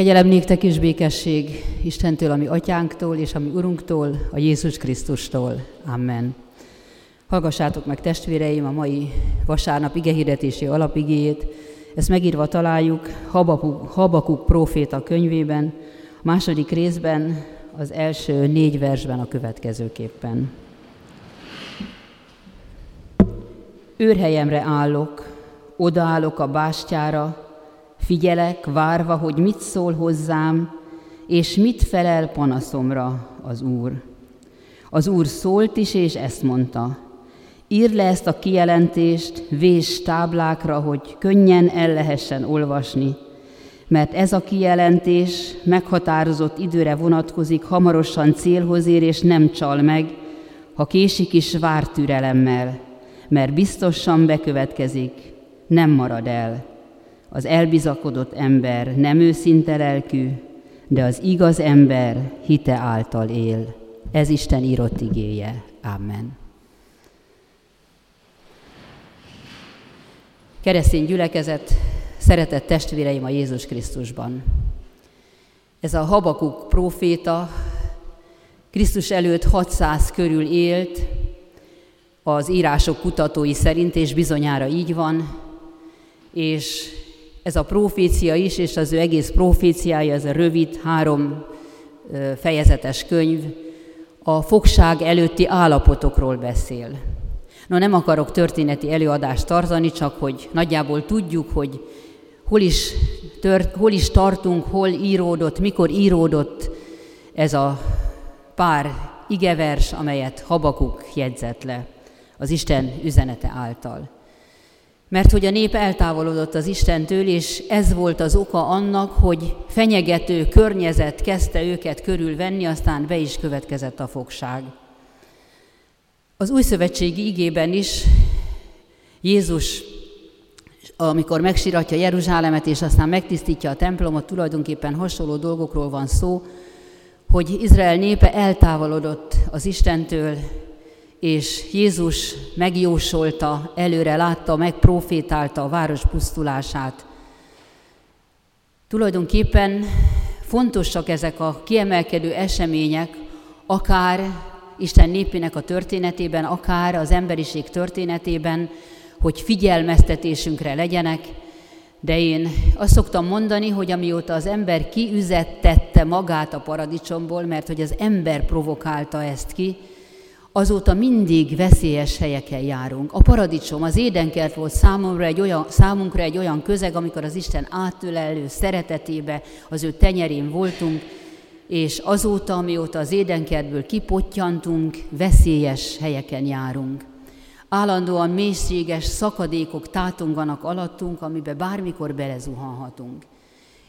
Kegyelem néktek is békesség Istentől, ami atyánktól, és ami Urunktól, a Jézus Krisztustól. Amen. Hallgassátok meg testvéreim a mai vasárnap igehirdetési alapigéjét. Ezt megírva találjuk Habakuk, Habakuk próféta könyvében, a második részben, az első négy versben a következőképpen. Őrhelyemre állok, odaállok a bástyára, figyelek, várva, hogy mit szól hozzám, és mit felel panaszomra az Úr. Az Úr szólt is, és ezt mondta. Ír le ezt a kijelentést, vés táblákra, hogy könnyen el lehessen olvasni, mert ez a kijelentés meghatározott időre vonatkozik, hamarosan célhoz ér, és nem csal meg, ha késik is vár türelemmel, mert biztosan bekövetkezik, nem marad el. Az elbizakodott ember nem őszinte lelkű, de az igaz ember hite által él. Ez Isten írott igéje. Amen. Keresztény gyülekezet, szeretett testvéreim a Jézus Krisztusban. Ez a Habakuk próféta Krisztus előtt 600 körül élt, az írások kutatói szerint, és bizonyára így van, és ez a profécia is, és az ő egész proféciája, ez a rövid, három fejezetes könyv, a fogság előtti állapotokról beszél. No, nem akarok történeti előadást tartani, csak hogy nagyjából tudjuk, hogy hol is, tört, hol is tartunk, hol íródott, mikor íródott ez a pár igevers, amelyet Habakuk jegyzett le az Isten üzenete által mert hogy a nép eltávolodott az Istentől, és ez volt az oka annak, hogy fenyegető környezet kezdte őket körülvenni, aztán be is következett a fogság. Az új szövetségi igében is Jézus, amikor megsiratja Jeruzsálemet, és aztán megtisztítja a templomot, tulajdonképpen hasonló dolgokról van szó, hogy Izrael népe eltávolodott az Istentől, és Jézus megjósolta, előre látta, megprofétálta a város pusztulását. Tulajdonképpen fontosak ezek a kiemelkedő események, akár Isten népének a történetében, akár az emberiség történetében, hogy figyelmeztetésünkre legyenek, de én azt szoktam mondani, hogy amióta az ember kiüzettette magát a paradicsomból, mert hogy az ember provokálta ezt ki, azóta mindig veszélyes helyeken járunk. A paradicsom, az édenkert volt számomra egy olyan, számunkra egy olyan közeg, amikor az Isten átölelő szeretetébe, az ő tenyerén voltunk, és azóta, amióta az édenkertből kipottyantunk, veszélyes helyeken járunk. Állandóan mélységes szakadékok tátonganak alattunk, amiben bármikor belezuhanhatunk.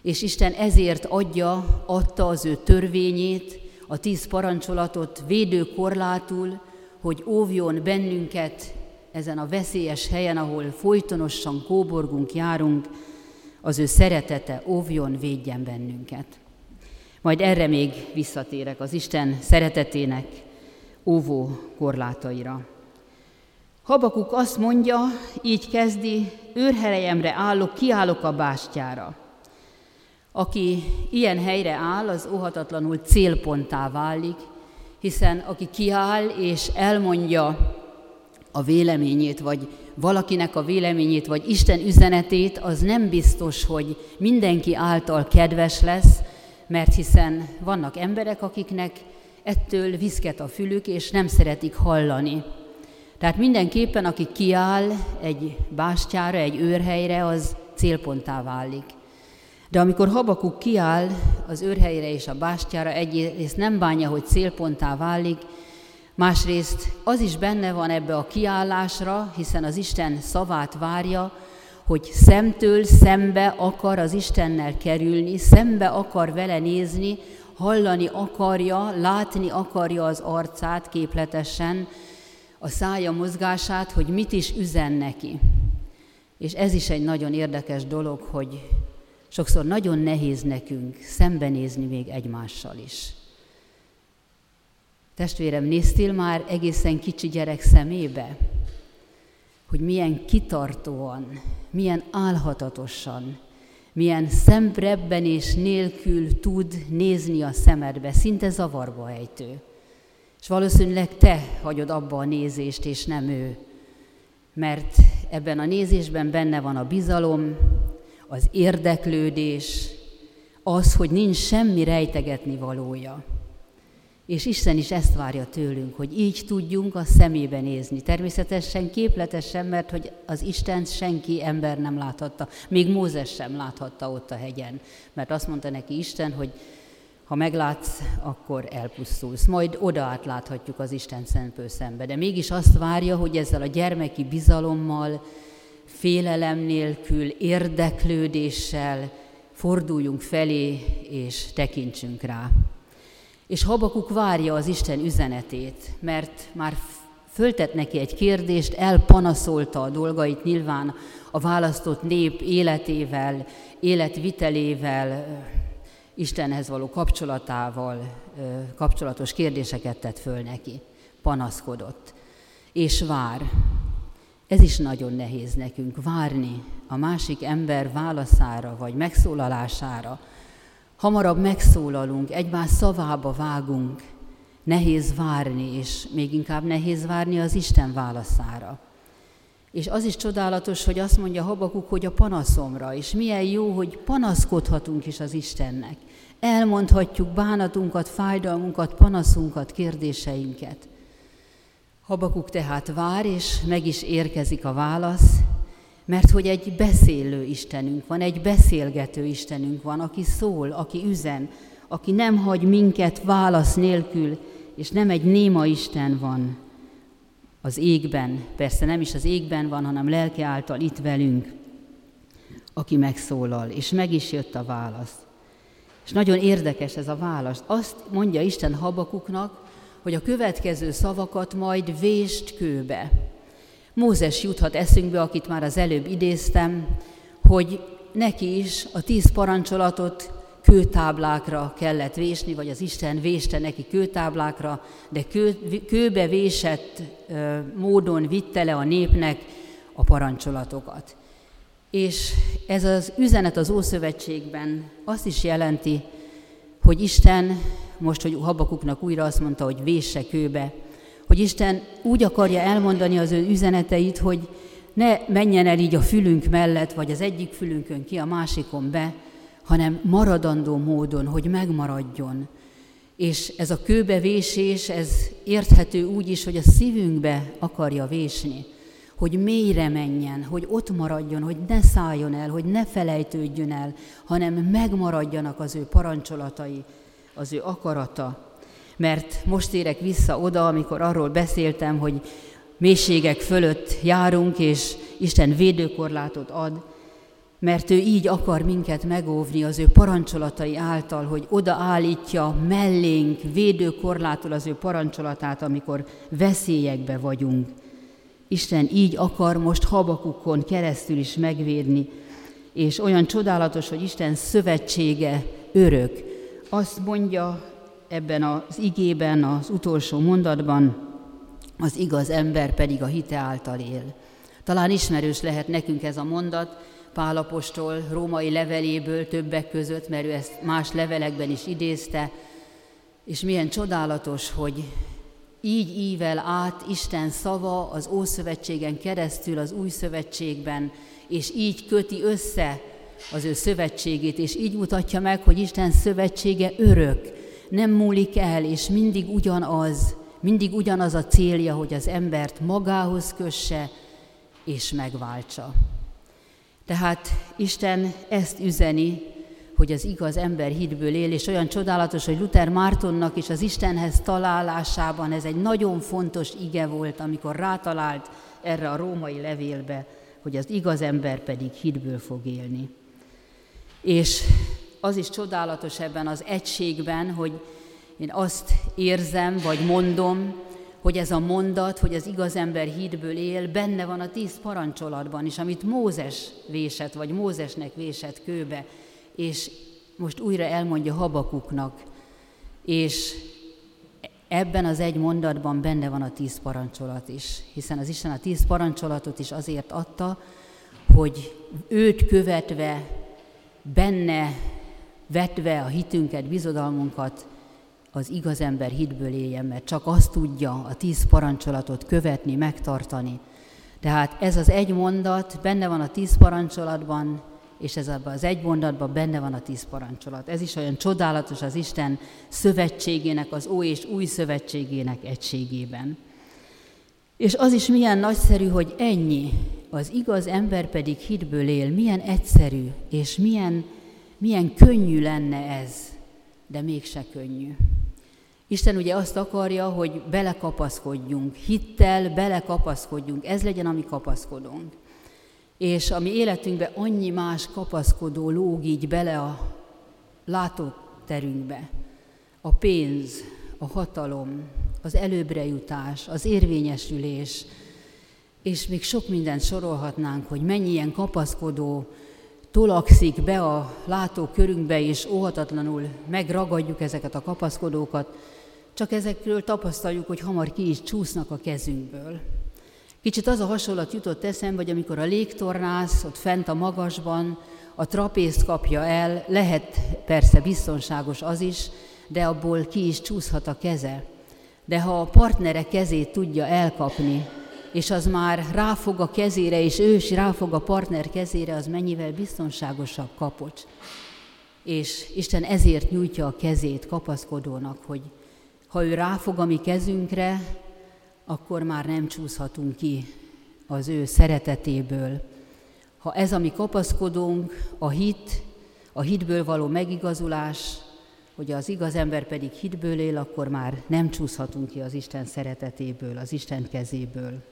És Isten ezért adja, adta az ő törvényét, a tíz parancsolatot védőkorlátul, hogy óvjon bennünket ezen a veszélyes helyen, ahol folytonosan kóborgunk, járunk, az ő szeretete óvjon, védjen bennünket. Majd erre még visszatérek az Isten szeretetének óvó korlátaira. Habakuk azt mondja, így kezdi, őrhelejemre állok, kiállok a bástyára. Aki ilyen helyre áll, az óhatatlanul célponttá válik, hiszen aki kiáll és elmondja a véleményét, vagy valakinek a véleményét, vagy Isten üzenetét, az nem biztos, hogy mindenki által kedves lesz, mert hiszen vannak emberek, akiknek ettől viszket a fülük, és nem szeretik hallani. Tehát mindenképpen, aki kiáll egy bástyára, egy őrhelyre, az célponttá válik. De amikor Habakuk kiáll az őrhelyre és a bástyára, egyrészt nem bánja, hogy célponttá válik, másrészt az is benne van ebbe a kiállásra, hiszen az Isten szavát várja, hogy szemtől szembe akar az Istennel kerülni, szembe akar vele nézni, hallani akarja, látni akarja az arcát képletesen, a szája mozgását, hogy mit is üzen neki. És ez is egy nagyon érdekes dolog, hogy sokszor nagyon nehéz nekünk szembenézni még egymással is. Testvérem, néztél már egészen kicsi gyerek szemébe, hogy milyen kitartóan, milyen álhatatosan, milyen szembrebben és nélkül tud nézni a szemedbe, szinte zavarba ejtő. És valószínűleg te hagyod abba a nézést, és nem ő. Mert ebben a nézésben benne van a bizalom, az érdeklődés, az, hogy nincs semmi rejtegetni valója. És Isten is ezt várja tőlünk, hogy így tudjunk a szemébe nézni. Természetesen képletesen, mert hogy az Isten senki ember nem láthatta. Még Mózes sem láthatta ott a hegyen. Mert azt mondta neki Isten, hogy ha meglátsz, akkor elpusztulsz. Majd oda átláthatjuk az Isten szentpő szembe. De mégis azt várja, hogy ezzel a gyermeki bizalommal, félelem nélkül, érdeklődéssel forduljunk felé és tekintsünk rá. És Habakuk várja az Isten üzenetét, mert már föltett neki egy kérdést, elpanaszolta a dolgait nyilván a választott nép életével, életvitelével, Istenhez való kapcsolatával kapcsolatos kérdéseket tett föl neki. Panaszkodott. És vár. Ez is nagyon nehéz nekünk, várni a másik ember válaszára vagy megszólalására. Hamarabb megszólalunk, egymás szavába vágunk, nehéz várni, és még inkább nehéz várni az Isten válaszára. És az is csodálatos, hogy azt mondja Habakuk, hogy a panaszomra, és milyen jó, hogy panaszkodhatunk is az Istennek. Elmondhatjuk bánatunkat, fájdalmunkat, panaszunkat, kérdéseinket. Habakuk tehát vár, és meg is érkezik a válasz, mert hogy egy beszélő Istenünk van, egy beszélgető Istenünk van, aki szól, aki üzen, aki nem hagy minket válasz nélkül, és nem egy néma Isten van az égben, persze nem is az égben van, hanem lelke által itt velünk, aki megszólal, és meg is jött a válasz. És nagyon érdekes ez a válasz. Azt mondja Isten Habakuknak, hogy a következő szavakat majd vést kőbe. Mózes juthat eszünkbe, akit már az előbb idéztem, hogy neki is a tíz parancsolatot kőtáblákra kellett vésni, vagy az Isten véste neki kőtáblákra, de kő, kőbe vésett ö, módon vitte le a népnek a parancsolatokat. És ez az üzenet az Ószövetségben azt is jelenti, hogy Isten, most, hogy Habakuknak újra azt mondta, hogy vésse kőbe, hogy Isten úgy akarja elmondani az ő üzeneteit, hogy ne menjen el így a fülünk mellett, vagy az egyik fülünkön ki, a másikon be, hanem maradandó módon, hogy megmaradjon. És ez a kőbevésés, ez érthető úgy is, hogy a szívünkbe akarja vésni, hogy mélyre menjen, hogy ott maradjon, hogy ne szálljon el, hogy ne felejtődjön el, hanem megmaradjanak az ő parancsolatai, az ő akarata, mert most érek vissza oda, amikor arról beszéltem, hogy mélységek fölött járunk, és Isten védőkorlátot ad, mert ő így akar minket megóvni az ő parancsolatai által, hogy odaállítja mellénk védőkorlától az ő parancsolatát, amikor veszélyekbe vagyunk. Isten így akar most Habakukon keresztül is megvédni, és olyan csodálatos, hogy Isten szövetsége örök. Azt mondja ebben az igében, az utolsó mondatban, az igaz ember pedig a hite által él. Talán ismerős lehet nekünk ez a mondat, Pálapostól római leveléből többek között, mert ő ezt más levelekben is idézte, és milyen csodálatos, hogy így ível át Isten szava az Ószövetségen keresztül az Új Szövetségben, és így köti össze az ő szövetségét, és így mutatja meg, hogy Isten szövetsége örök, nem múlik el, és mindig ugyanaz, mindig ugyanaz a célja, hogy az embert magához kösse és megváltsa. Tehát Isten ezt üzeni, hogy az igaz ember hitből él, és olyan csodálatos, hogy Luther Mártonnak is az Istenhez találásában ez egy nagyon fontos ige volt, amikor rátalált erre a római levélbe, hogy az igaz ember pedig hitből fog élni. És az is csodálatos ebben az egységben, hogy én azt érzem, vagy mondom, hogy ez a mondat, hogy az igaz ember hídből él, benne van a tíz parancsolatban is, amit Mózes vésett, vagy Mózesnek vésett kőbe, és most újra elmondja Habakuknak, és ebben az egy mondatban benne van a tíz parancsolat is, hiszen az Isten a tíz parancsolatot is azért adta, hogy őt követve benne vetve a hitünket, bizodalmunkat, az igaz ember hitből éljen, mert csak azt tudja a tíz parancsolatot követni, megtartani. Tehát ez az egy mondat benne van a tíz parancsolatban, és ez abban az egy mondatban benne van a tíz parancsolat. Ez is olyan csodálatos az Isten szövetségének, az Ó és Új szövetségének egységében. És az is milyen nagyszerű, hogy ennyi, az igaz ember pedig hitből él, milyen egyszerű, és milyen, milyen könnyű lenne ez, de mégse könnyű. Isten ugye azt akarja, hogy belekapaszkodjunk, hittel belekapaszkodjunk, ez legyen, ami kapaszkodunk. És a mi életünkbe annyi más kapaszkodó lóg így bele a látóterünkbe. A pénz, a hatalom, az előbbre jutás, az érvényesülés, és még sok mindent sorolhatnánk, hogy mennyi ilyen kapaszkodó tolakszik be a látókörünkbe, és óhatatlanul megragadjuk ezeket a kapaszkodókat, csak ezekről tapasztaljuk, hogy hamar ki is csúsznak a kezünkből. Kicsit az a hasonlat jutott eszembe, hogy amikor a légtornász ott fent a magasban a trapészt kapja el, lehet persze biztonságos az is, de abból ki is csúszhat a keze. De ha a partnere kezét tudja elkapni, és az már ráfog a kezére, és ő is ráfog a partner kezére, az mennyivel biztonságosabb kapocs. És Isten ezért nyújtja a kezét kapaszkodónak, hogy ha ő ráfog a mi kezünkre, akkor már nem csúszhatunk ki az ő szeretetéből. Ha ez a mi kapaszkodónk, a hit, a hitből való megigazulás, hogy az igaz ember pedig hitből él, akkor már nem csúszhatunk ki az Isten szeretetéből, az Isten kezéből.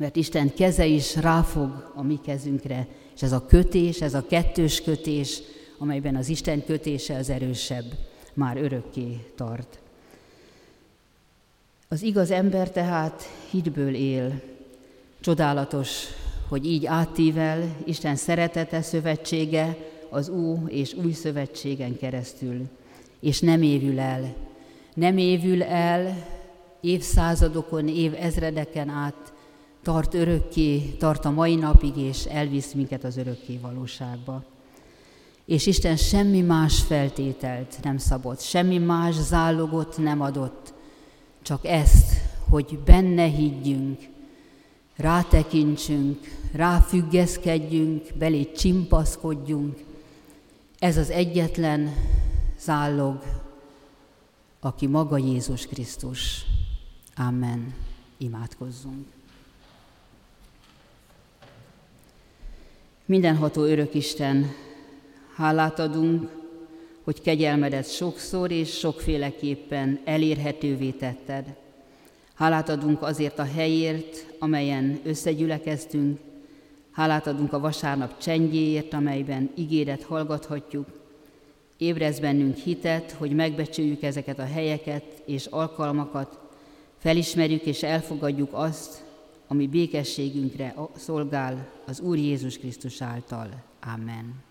Mert Isten keze is ráfog a mi kezünkre, és ez a kötés, ez a kettős kötés, amelyben az Isten kötése az erősebb, már örökké tart. Az igaz ember tehát hitből él. Csodálatos, hogy így áttível Isten szeretete szövetsége az Ó és Új szövetségen keresztül, és nem évül el. Nem évül el évszázadokon, év ezredeken át, tart örökké, tart a mai napig, és elvisz minket az örökké valóságba. És Isten semmi más feltételt nem szabott, semmi más zálogot nem adott, csak ezt, hogy benne higgyünk, rátekintsünk, ráfüggeszkedjünk, belé csimpaszkodjunk. Ez az egyetlen zállog, aki maga Jézus Krisztus. Amen. Imádkozzunk. Mindenható örök Isten, hálát adunk, hogy kegyelmedet sokszor és sokféleképpen elérhetővé tetted. Hálát adunk azért a helyért, amelyen összegyülekeztünk, hálát adunk a vasárnap csendjéért, amelyben ígéret hallgathatjuk. Ébrez bennünk hitet, hogy megbecsüljük ezeket a helyeket és alkalmakat, felismerjük és elfogadjuk azt, ami békességünkre szolgál az Úr Jézus Krisztus által. Amen.